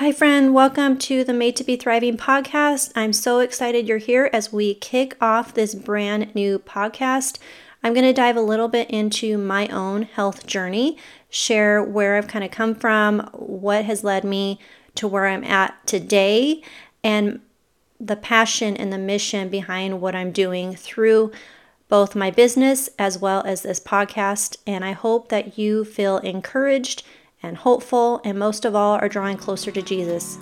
Hi, friend. Welcome to the Made to Be Thriving podcast. I'm so excited you're here as we kick off this brand new podcast. I'm going to dive a little bit into my own health journey, share where I've kind of come from, what has led me to where I'm at today, and the passion and the mission behind what I'm doing through both my business as well as this podcast. And I hope that you feel encouraged and hopeful, and most of all, are drawing closer to Jesus.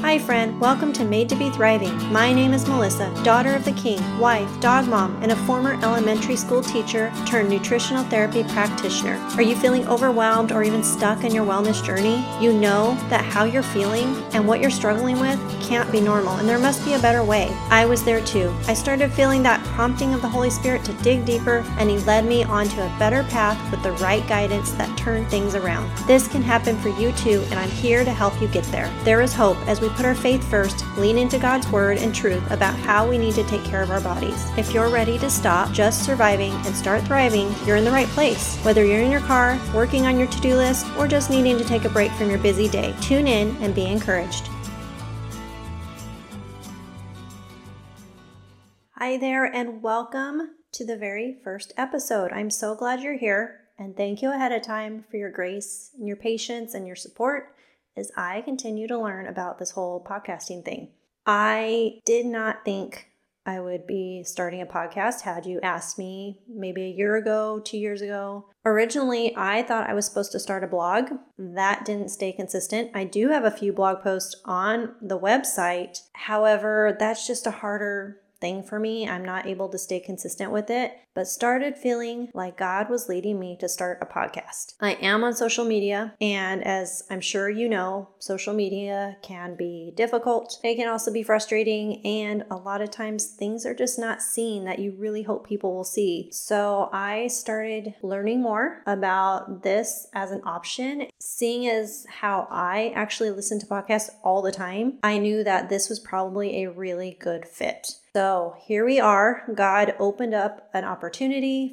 Hi, friend. Welcome to Made to Be Thriving. My name is Melissa, daughter of the King, wife, dog mom, and a former elementary school teacher turned nutritional therapy practitioner. Are you feeling overwhelmed or even stuck in your wellness journey? You know that how you're feeling and what you're struggling with can't be normal, and there must be a better way. I was there too. I started feeling that prompting of the Holy Spirit to dig deeper, and He led me onto a better path with the right guidance that turned things around. This can happen for you too, and I'm here to help you get there. There is hope as we put our faith first, lean into God's word and truth about how we need to take care of our bodies. If you're ready to stop just surviving and start thriving, you're in the right place. Whether you're in your car, working on your to do list, or just needing to take a break from your busy day, tune in and be encouraged. Hi there, and welcome to the very first episode. I'm so glad you're here, and thank you ahead of time for your grace and your patience and your support as I continue to learn about this whole podcasting thing. I did not think I would be starting a podcast had you asked me maybe a year ago, two years ago. Originally, I thought I was supposed to start a blog. That didn't stay consistent. I do have a few blog posts on the website. However, that's just a harder thing for me. I'm not able to stay consistent with it, but started feeling like God was leading me to start a podcast. I am on social media, and as I'm sure you know, social media can be difficult. It can also be frustrating, and a lot of times things are just not seen that you really hope people will see. So I started learning more about this as an option. Seeing as how I actually listen to podcasts all the time, I knew that this was probably a really good fit. So here we are. God opened up an opportunity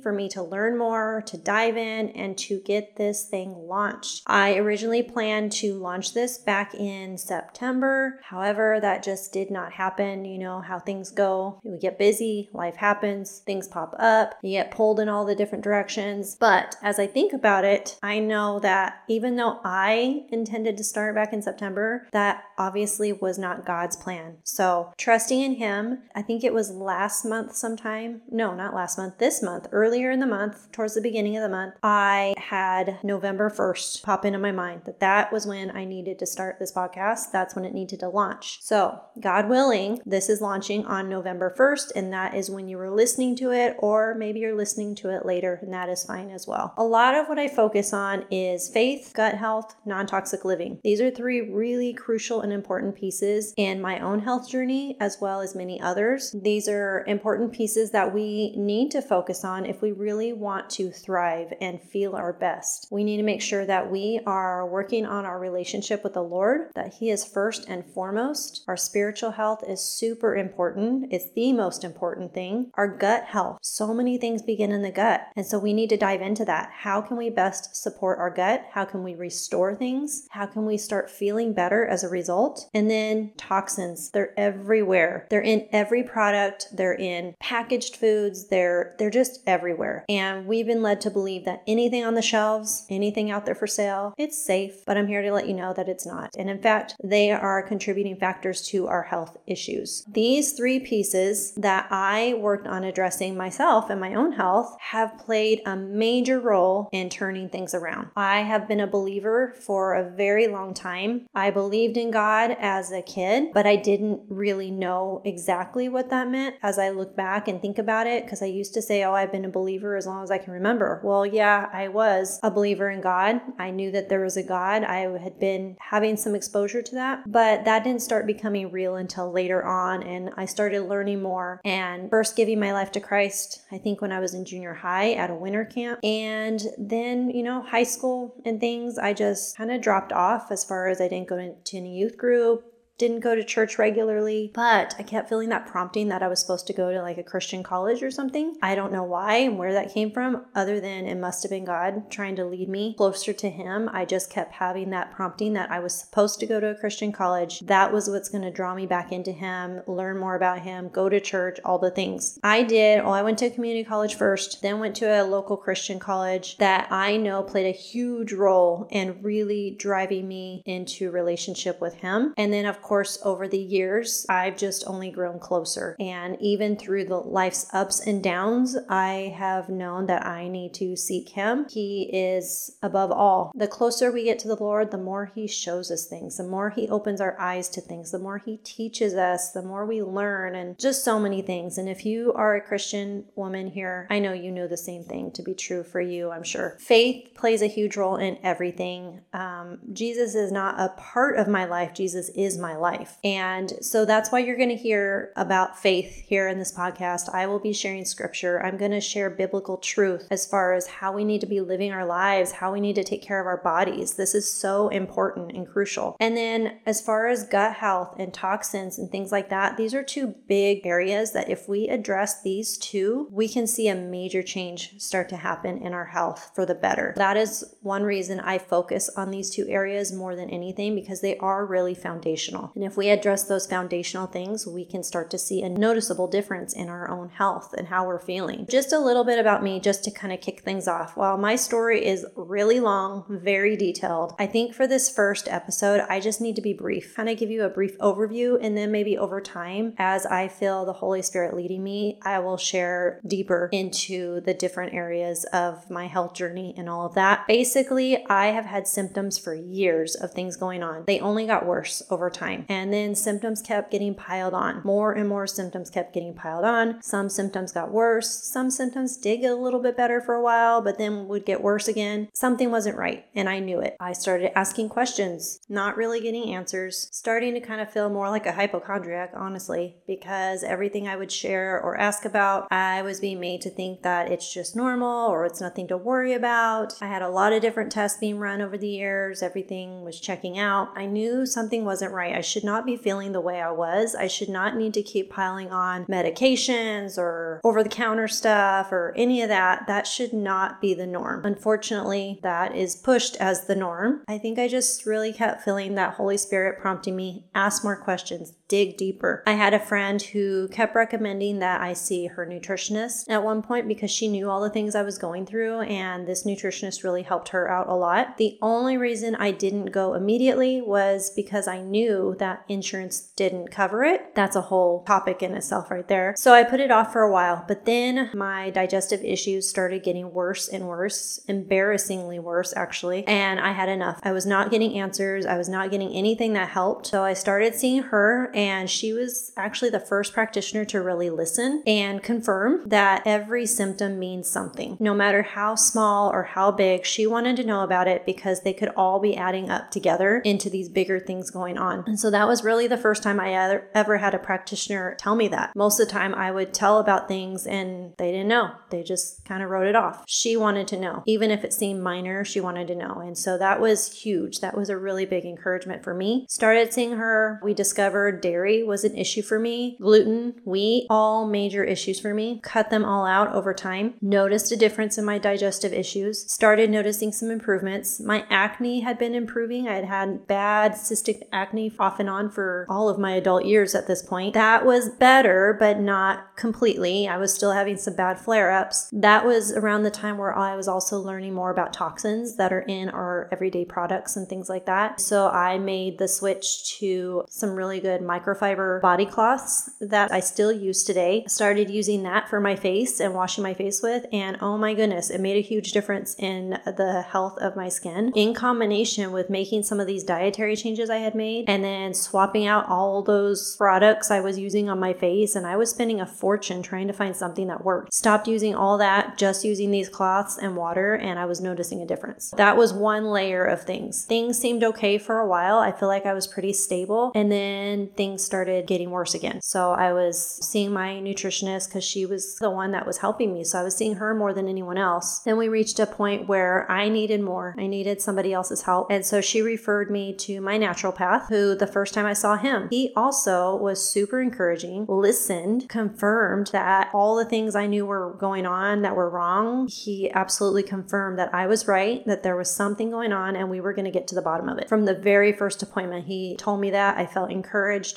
for me to learn more, to dive in, and to get this thing launched. I originally planned to launch this back in September. However, that just did not happen. You know how things go. We get busy, life happens, things pop up, you get pulled in all the different directions. But as I think about it, I know that even though I intended to start back in September, that obviously was not God's plan. So trusting in Him, I think it was last month sometime. No, not last month, this month, earlier in the month, towards the beginning of the month, I had November 1st pop into my mind that that was when I needed to start this podcast. That's when it needed to launch. So, God willing, this is launching on November 1st, and that is when you were listening to it, or maybe you're listening to it later, and that is fine as well. A lot of what I focus on is faith, gut health, non toxic living. These are three really crucial and important pieces in my own health journey, as well as many others these are important pieces that we need to focus on if we really want to thrive and feel our best. We need to make sure that we are working on our relationship with the Lord, that He is first and foremost. Our spiritual health is super important, it's the most important thing. Our gut health, so many things begin in the gut. And so we need to dive into that. How can we best support our gut? How can we restore things? How can we start feeling better as a result? And then toxins, they're everywhere, they're in every product, they're in packaged foods, they're they're just everywhere. And we've been led to believe that anything on the shelves, anything out there for sale, it's safe, but I'm here to let you know that it's not. And in fact, they are contributing factors to our health issues. These three pieces that I worked on addressing myself and my own health have played a major role in turning things around. I have been a believer for a very long time. I believed in God as a kid, but I didn't really know exactly what that meant as I look back and think about it because I used to say, oh, I've been a believer as long as I can remember. Well, yeah, I was a believer in God. I knew that there was a God. I had been having some exposure to that, but that didn't start becoming real until later on. And I started learning more and first giving my life to Christ, I think when I was in junior high at a winter camp. And then, you know, high school and things, I just kind of dropped off as far as I didn't go to any youth group didn't go to church regularly, but I kept feeling that prompting that I was supposed to go to like a Christian college or something. I don't know why and where that came from, other than it must have been God trying to lead me closer to Him. I just kept having that prompting that I was supposed to go to a Christian college. That was what's going to draw me back into Him, learn more about Him, go to church, all the things. I did. Well, I went to community college first, then went to a local Christian college that I know played a huge role in really driving me into relationship with Him. And then, of course, over the years, I've just only grown closer. And even through the life's ups and downs, I have known that I need to seek Him. He is above all. The closer we get to the Lord, the more He shows us things, the more He opens our eyes to things, the more He teaches us, the more we learn, and just so many things. And if you are a Christian woman here, I know you know the same thing to be true for you, I'm sure. Faith plays a huge role in everything. Um, Jesus is not a part of my life, Jesus is my life. And so that's why you're going to hear about faith here in this podcast. I will be sharing scripture. I'm going to share biblical truth as far as how we need to be living our lives, how we need to take care of our bodies. This is so important and crucial. And then as far as gut health and toxins and things like that, these are two big areas that if we address these two, we can see a major change start to happen in our health for the better. That is one reason I focus on these two areas more than anything because they are really foundational. And if we address those foundational things, we can start to see a noticeable difference in our own health and how we're feeling. Just a little bit about me, just to kind of kick things off. While my story is really long, very detailed, I think for this first episode, I just need to be brief, kind of give you a brief overview, and then maybe over time, as I feel the Holy Spirit leading me, I will share deeper into the different areas of my health journey and all of that. Basically, I have had symptoms for years of things going on. They only got worse over time. And then symptoms kept getting piled on. More and more symptoms kept getting piled on. Some symptoms got worse. Some symptoms did get a little bit better for a while, but then would get worse again. Something wasn't right, and I knew it. I started asking questions, not really getting answers, starting to kind of feel more like a hypochondriac, honestly, because everything I would share or ask about, I was being made to think that it's just normal or it's nothing to worry about. I had a lot of different tests being run over the years, everything was checking out. I knew something wasn't right. I should not be feeling the way I was. I should not need to keep piling on medications or over the counter stuff or any of that. That should not be the norm. Unfortunately, that is pushed as the norm. I think I just really kept feeling that Holy Spirit prompting me ask more questions, dig deeper. I had a friend who kept recommending that I see her nutritionist at one point because she knew all the things I was going through, and this nutritionist really helped her out a lot. The only reason I didn't go immediately was because I knew that insurance didn't cover it. That's a whole topic in itself, right there. So I put it off for a while, but then my digestive issues started getting worse and worse, embarrassingly worse, actually, and I had enough. I was not getting answers, I was not getting anything that helped. So I started seeing her and she was actually the first practitioner to really listen and confirm that every symptom means something. No matter how small or how big, she wanted to know about it because they could all be adding up together into these bigger things going on. And so that was really the first time I ever had a practitioner tell me that. Most of the time, I would tell about things and they didn't know. They just kind of wrote it off. She wanted to know. Even if it seemed minor, she wanted to know. And so that was huge. That was a really big encouragement for me. Started seeing her. We discovered dairy was an issue for me, gluten, wheat, all major issues for me. Cut them all out over time. Noticed a difference in my digestive issues. Started noticing some improvements. My acne had been improving. I had had bad cystic acne off and on for all of my adult years at this point. That was better, but not completely. I was still having some bad flare ups. That was around the time where I was also learning more about toxins that are in our everyday products and things like that. So I made the switch to some really good microfiber body cloths that I still use today. Started using that for my face and washing my face with, and oh my goodness, it made a huge difference in the health of my skin. In combination with making some of these dietary changes I had made and then swapping out all those products I was using on my face, and I was spending a fortune trying to find something that worked. Stopped using all that, just using these cloths and water, and I was noticing a difference. That was one layer of things. Things seemed okay for a while. I feel like I was pretty stable, and then things things started getting worse again. So I was seeing my nutritionist because she was the one that was helping me. So I was seeing her more than anyone else. Then we reached a point where I needed more. I needed somebody else's help. And so she referred me to my naturopath, who the first time I saw him, he also was super encouraging, listened, confirmed that all the things I knew were going on that were wrong, he absolutely confirmed that I was right, that there was something going on, and we were going to get to the bottom of it. From the very first appointment, he told me that. I felt encouraged.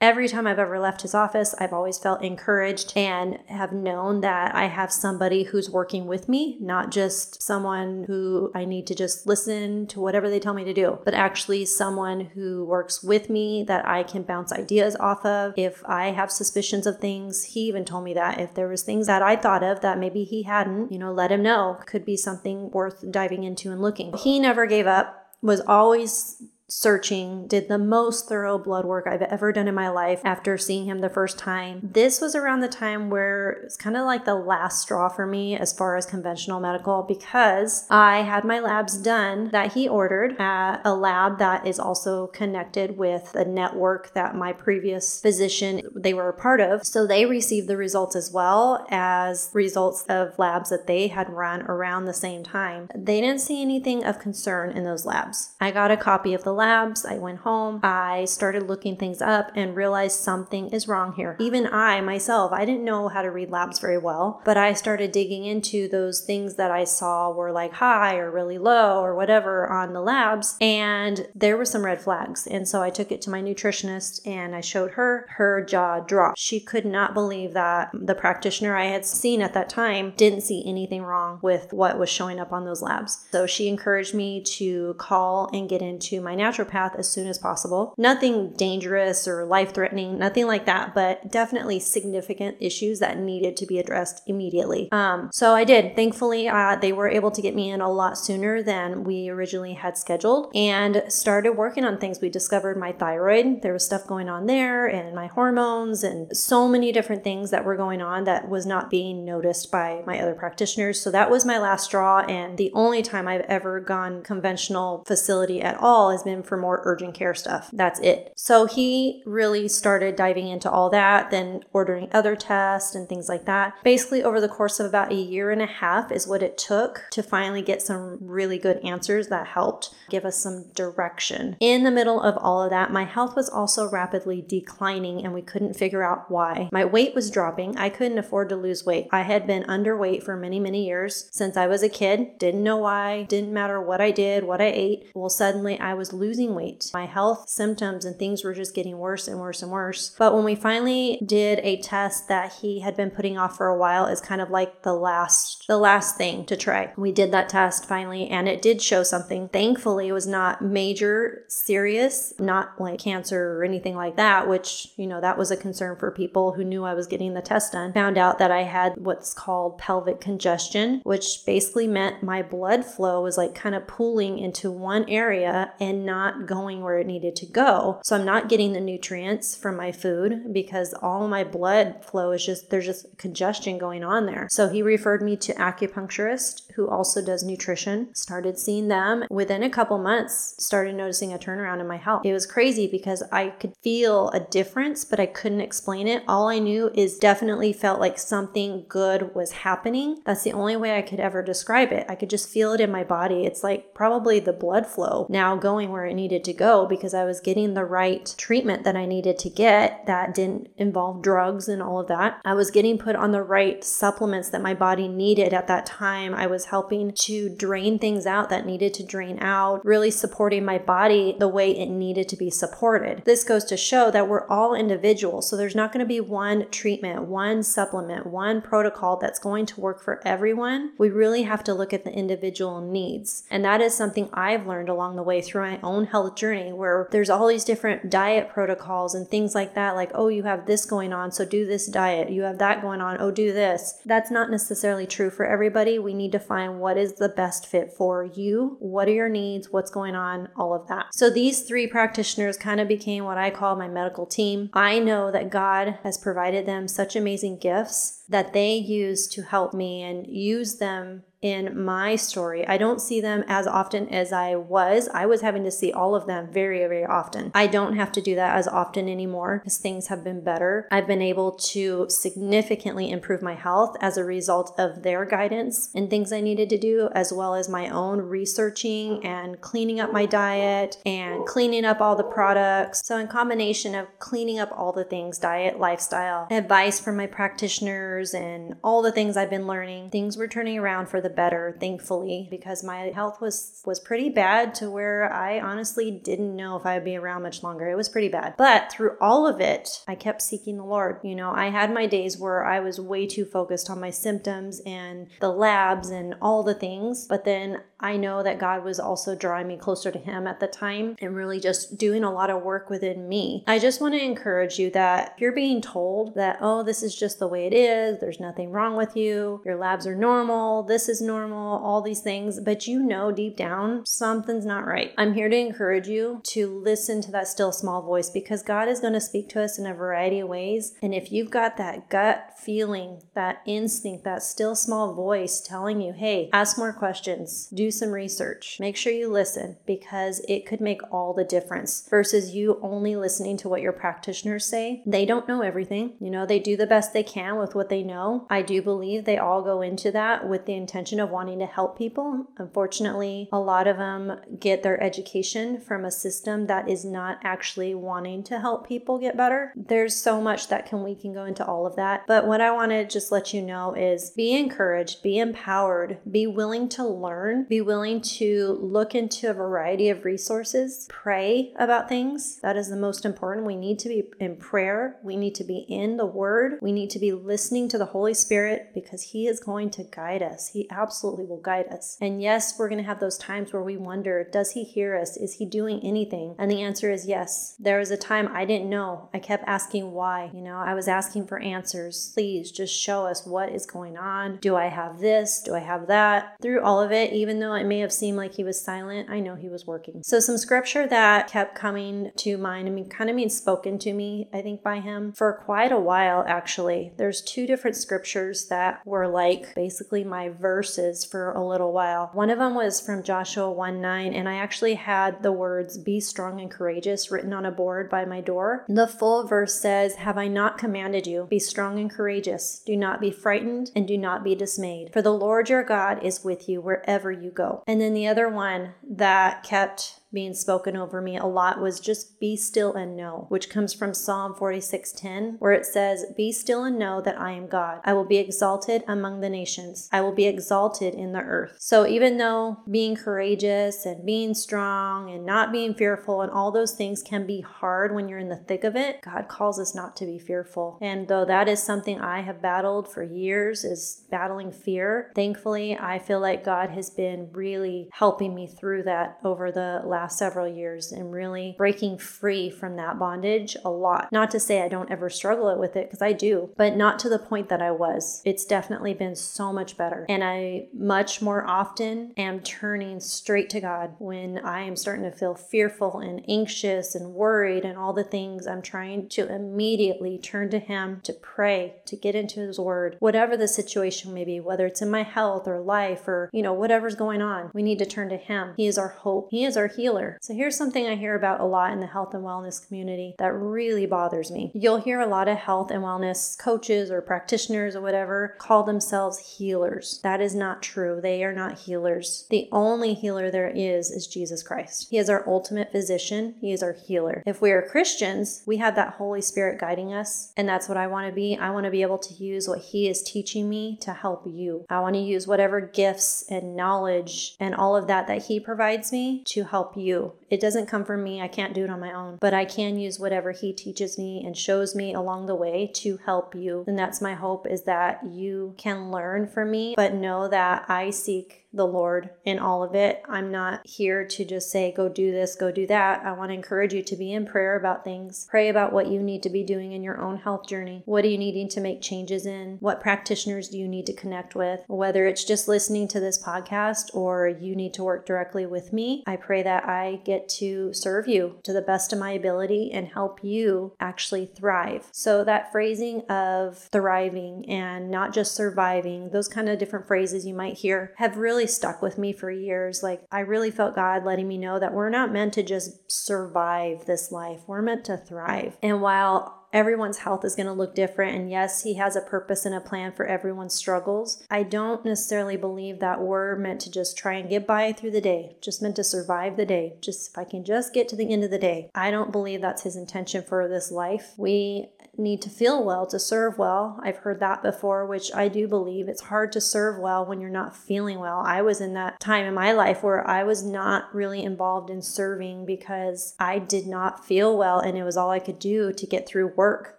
Every time I've ever left his office, I've always felt encouraged and have known that I have somebody who's working with me, not just someone who I need to just listen to whatever they tell me to do, but actually someone who works with me that I can bounce ideas off of. If I have suspicions of things, he even told me that if there was things that I thought of that maybe he hadn't, you know, let him know. Could be something worth diving into and looking. He never gave up, was always searching, did the most thorough blood work I've ever done in my life after seeing him the first time. This was around the time where it's kind of like the last straw for me as far as conventional medical because I had my labs done that he ordered at a lab that is also connected with a network that my previous physician they were a part of. So they received the results as well as results of labs that they had run around the same time. They didn't see anything of concern in those labs. I got a copy of the labs. I went home. I started looking things up and realized something is wrong here. Even I myself, I didn't know how to read labs very well, but I started digging into those things that I saw were like high or really low or whatever on the labs. And there were some red flags. And so I took it to my nutritionist and I showed her. Her jaw dropped. She could not believe that the practitioner I had seen at that time didn't see anything wrong with what was showing up on those labs. So she encouraged me to call and get into my naturopath as soon as possible. Nothing dangerous or life threatening, nothing like that, but definitely significant issues that needed to be addressed immediately. Um, so I did. Thankfully, uh, they were able to get me in a lot sooner than we originally had scheduled and started working on things. We discovered my thyroid. There was stuff going on there and my hormones and so many different things that were going on that was not being noticed by my other practitioners. So that was my last straw and the only time I've ever gone conventional facility at all has been for more urgent care stuff. That's it. So he really started diving into all that, then ordering other tests and things like that. Basically, over the course of about a year and a half is what it took to finally get some really good answers that helped give us some direction. In the middle of all of that, my health was also rapidly declining and we couldn't figure out why. My weight was dropping. I couldn't afford to lose weight. I had been underweight for many, many years since I was a kid. Didn't know why, didn't matter what I did, what I ate. Well, suddenly I was losing losing weight. My health symptoms and things were just getting worse and worse and worse. But when we finally did a test that he had been putting off for a while is kind of like the last the last thing to try. We did that test finally and it did show something. Thankfully, it was not major serious, not like cancer or anything like that, which, you know, that was a concern for people who knew I was getting the test done. Found out that I had what's called pelvic congestion, which basically meant my blood flow was like kind of pooling into one area and not not going where it needed to go. So I'm not getting the nutrients from my food because all my blood flow is just, there's just congestion going on there. So he referred me to acupuncturist who also does nutrition. Started seeing them within a couple months, started noticing a turnaround in my health. It was crazy because I could feel a difference, but I couldn't explain it. All I knew is definitely felt like something good was happening. That's the only way I could ever describe it. I could just feel it in my body. It's like probably the blood flow now going where it needed to go because I was getting the right treatment that I needed to get that didn't involve drugs and all of that. I was getting put on the right supplements that my body needed at that time. I was helping to drain things out that needed to drain out, really supporting my body the way it needed to be supported. This goes to show that we're all individuals. So there's not going to be one treatment, one supplement, one protocol that's going to work for everyone. We really have to look at the individual needs. And that is something I've learned along the way through my own health journey where there's all these different diet protocols and things like that. Like, oh, you have this going on, so do this diet. You have that going on, oh, do this. That's not necessarily true for everybody. We need to find what is the best fit for you. What are your needs? What's going on? All of that. So these three practitioners kind of became what I call my medical team. I know that God has provided them such amazing gifts that they use to help me and use them in my story. I don't see them as often as I was. I was having to see all of them very, very often. I don't have to do that as often anymore because things have been better. I've been able to significantly improve my health as a result of their guidance and things I needed to do, as well as my own researching and cleaning up my diet and cleaning up all the products. So, in combination of cleaning up all the things diet, lifestyle, advice from my practitioners, and all the things I've been learning, things were turning around for the the better, thankfully, because my health was was pretty bad to where I honestly didn't know if I'd be around much longer. It was pretty bad. But through all of it, I kept seeking the Lord. You know, I had my days where I was way too focused on my symptoms and the labs and all the things, but then I know that God was also drawing me closer to Him at the time and really just doing a lot of work within me. I just want to encourage you that if you're being told that, oh, this is just the way it is, there's nothing wrong with you, your labs are normal, this is normal, all these things, but you know deep down something's not right. I'm here to encourage you to listen to that still small voice because God is going to speak to us in a variety of ways. And if you've got that gut feeling, that instinct, that still small voice telling you, hey, ask more questions, do some research. Make sure you listen because it could make all the difference versus you only listening to what your practitioners say. They don't know everything. You know, they do the best they can with what they know. I do believe they all go into that with the intention of wanting to help people. Unfortunately, a lot of them get their education from a system that is not actually wanting to help people get better. There's so much that can we can go into all of that. But what I want to just let you know is be encouraged, be empowered, be willing to learn, be willing to look into a variety of resources, pray about things. That is the most important. We need to be in prayer, we need to be in the Word, we need to be listening to the Holy Spirit because He is going to guide us. He absolutely will guide us. And yes, we're going to have those times where we wonder, does He hear us? Is He doing anything? And the answer is yes. There was a time I didn't know. I kept asking why. You know, I was asking for answers. Please just show us what is going on. Do I have this? Do I have that? Through all of it, even though it may have seemed like he was silent, I know he was working. So, some scripture that kept coming to mind, I mean, kind of being spoken to me, I think, by him for quite a while, actually. There's two different scriptures that were like basically my verses for a little while. One of them was from Joshua 1 9, and I actually had the words, Be strong and courageous, written on a board by my door. The full verse says, Have I not commanded you? Be strong and courageous. Do not be frightened and do not be dismayed, for the Lord your God is with you wherever you go. And then the other one that kept being spoken over me a lot was just be still and know, which comes from Psalm 46:10, where it says, "Be still and know that I am God. I will be exalted among the nations. I will be exalted in the earth." So even though being courageous and being strong and not being fearful and all those things can be hard when you're in the thick of it, God calls us not to be fearful. And though that is something I have battled for years is battling fear, thankfully I feel like God has been really helping me through that over the last last several years and really breaking free from that bondage a lot. Not to say I don't ever struggle with it because I do, but not to the point that I was. It's definitely been so much better. And I much more often am turning straight to God when I am starting to feel fearful and anxious and worried and all the things. I'm trying to immediately turn to Him to pray, to get into His Word, whatever the situation may be, whether it's in my health or life or, you know, whatever's going on. We need to turn to Him. He is our hope, He is our healer healer. So here's something I hear about a lot in the health and wellness community that really bothers me. You'll hear a lot of health and wellness coaches or practitioners or whatever call themselves healers. That is not true. They are not healers. The only healer there is is Jesus Christ. He is our ultimate physician, He is our healer. If we are Christians, we have that Holy Spirit guiding us, and that's what I want to be. I want to be able to use what He is teaching me to help you. I want to use whatever gifts and knowledge and all of that that He provides me to help you. It doesn't come from me. I can't do it on my own, but I can use whatever he teaches me and shows me along the way to help you. And that's my hope is that you can learn from me, but know that I seek the Lord in all of it. I'm not here to just say, go do this, go do that. I want to encourage you to be in prayer about things. Pray about what you need to be doing in your own health journey. What are you needing to make changes in? What practitioners do you need to connect with? Whether it's just listening to this podcast or you need to work directly with me, I pray that I get to serve you to the best of my ability and help you actually thrive. So, that phrasing of thriving and not just surviving, those kind of different phrases you might hear have really stuck with me for years. Like, I really felt God letting me know that we're not meant to just survive this life, we're meant to thrive. And while everyone's health is going to look different. And yes, he has a purpose and a plan for everyone's struggles. I don't necessarily believe that we're meant to just try and get by through the day, just meant to survive the day. Just if I can just get to the end of the day. I don't believe that's his intention for this life. We need to feel well to serve well. I've heard that before, which I do believe. It's hard to serve well when you're not feeling well. I was in that time in my life where I was not really involved in serving because I did not feel well and it was all I could do to get through work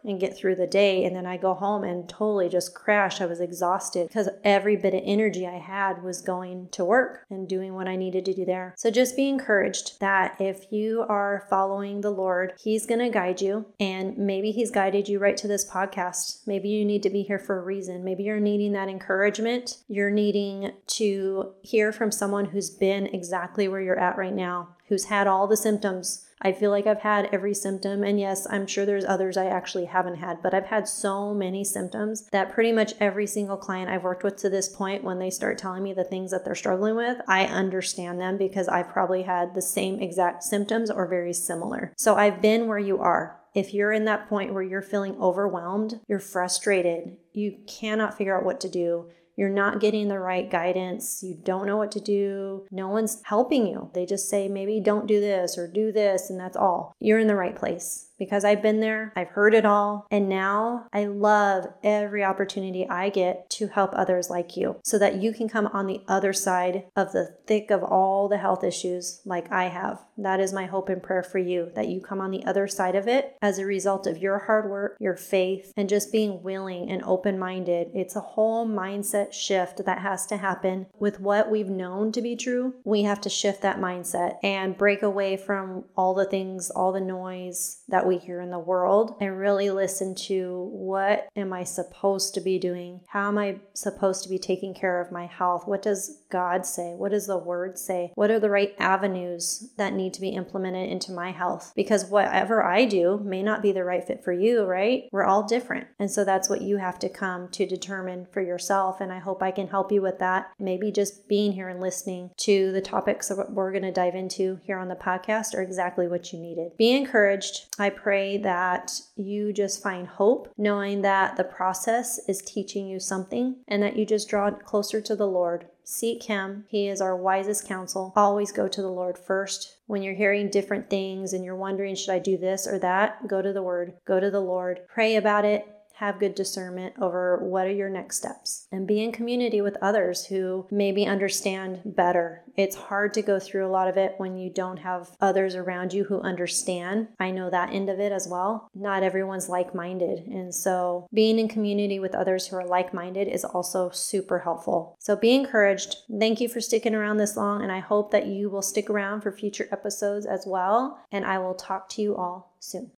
and get through the day. And then I go home and totally just crash. I was exhausted because every bit of energy I had was going to work and doing what I needed to do there. So just be encouraged that if you are following the Lord, He's going to guide you and maybe He's guided right to this podcast. Maybe you need to be here for a reason. Maybe you're needing that encouragement. You're needing to hear from someone who's been exactly where you're at right now, who's had all the symptoms. I feel like I've had every symptom. And yes, I'm sure there's others I actually haven't had, but I've had so many symptoms that pretty much every single client I've worked with to this point, when they start telling me the things that they're struggling with, I understand them because I've probably had the same exact symptoms or very similar. So I've been where you are if you're in that point where you're feeling overwhelmed, you're frustrated, you cannot figure out what to do, you're not getting the right guidance, you don't know what to do, no one's helping you. They just say, maybe don't do this or do this, and that's all. You're in the right place because I've been there, I've heard it all, and now I love every opportunity I get to help others like you so that you can come on the other side of the thick of all the health issues like I have. That is my hope and prayer for you that you come on the other side of it as a result of your hard work, your faith, and just being willing and open minded. It's a whole mindset shift that has to happen with what we've known to be true. We have to shift that mindset and break away from all the things, all the noise that we hear in the world and really listen to what am I supposed to be doing? How am I supposed to be taking care of my health? What does God say? What does the word say? What are the right avenues that need to be implemented into my health? Because whatever I do may not be the right fit for you, right? We're all different. And so that's what you have to come to determine for yourself. And I hope I can help you with that. Maybe just being here and listening to the topics that we're going to dive into here on the podcast are exactly what you needed. Be encouraged. I pray that you just find hope, knowing that the process is teaching you something and that you just draw closer to the Lord. Seek Him. He is our wisest counsel. Always go to the Lord first. When you're hearing different things and you're wondering, should I do this or that? Go to the Word. Go to the Lord. Pray about it have good discernment over what are your next steps and be in community with others who maybe understand better. It's hard to go through a lot of it when you don't have others around you who understand. I know that end of it as well. Not everyone's like minded. And so being in community with others who are like minded is also super helpful. So be encouraged. Thank you for sticking around this long. And I hope that you will stick around for future episodes as well. And I will talk to you all soon.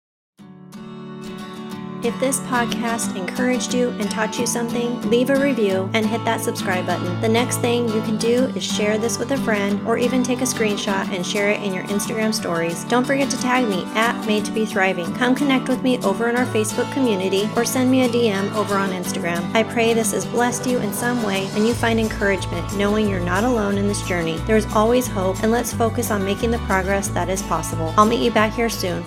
If this podcast encouraged you and taught you something, leave a review and hit that subscribe button. The next thing you can do is share this with a friend or even take a screenshot and share it in your Instagram stories. Don't forget to tag me at Made to Be Thriving. Come connect with me over in our Facebook community or send me a DM over on Instagram. I pray this has blessed you in some way and you find encouragement knowing you're not alone in this journey. There is always hope and let's focus on making the progress that is possible. I'll meet you back here soon.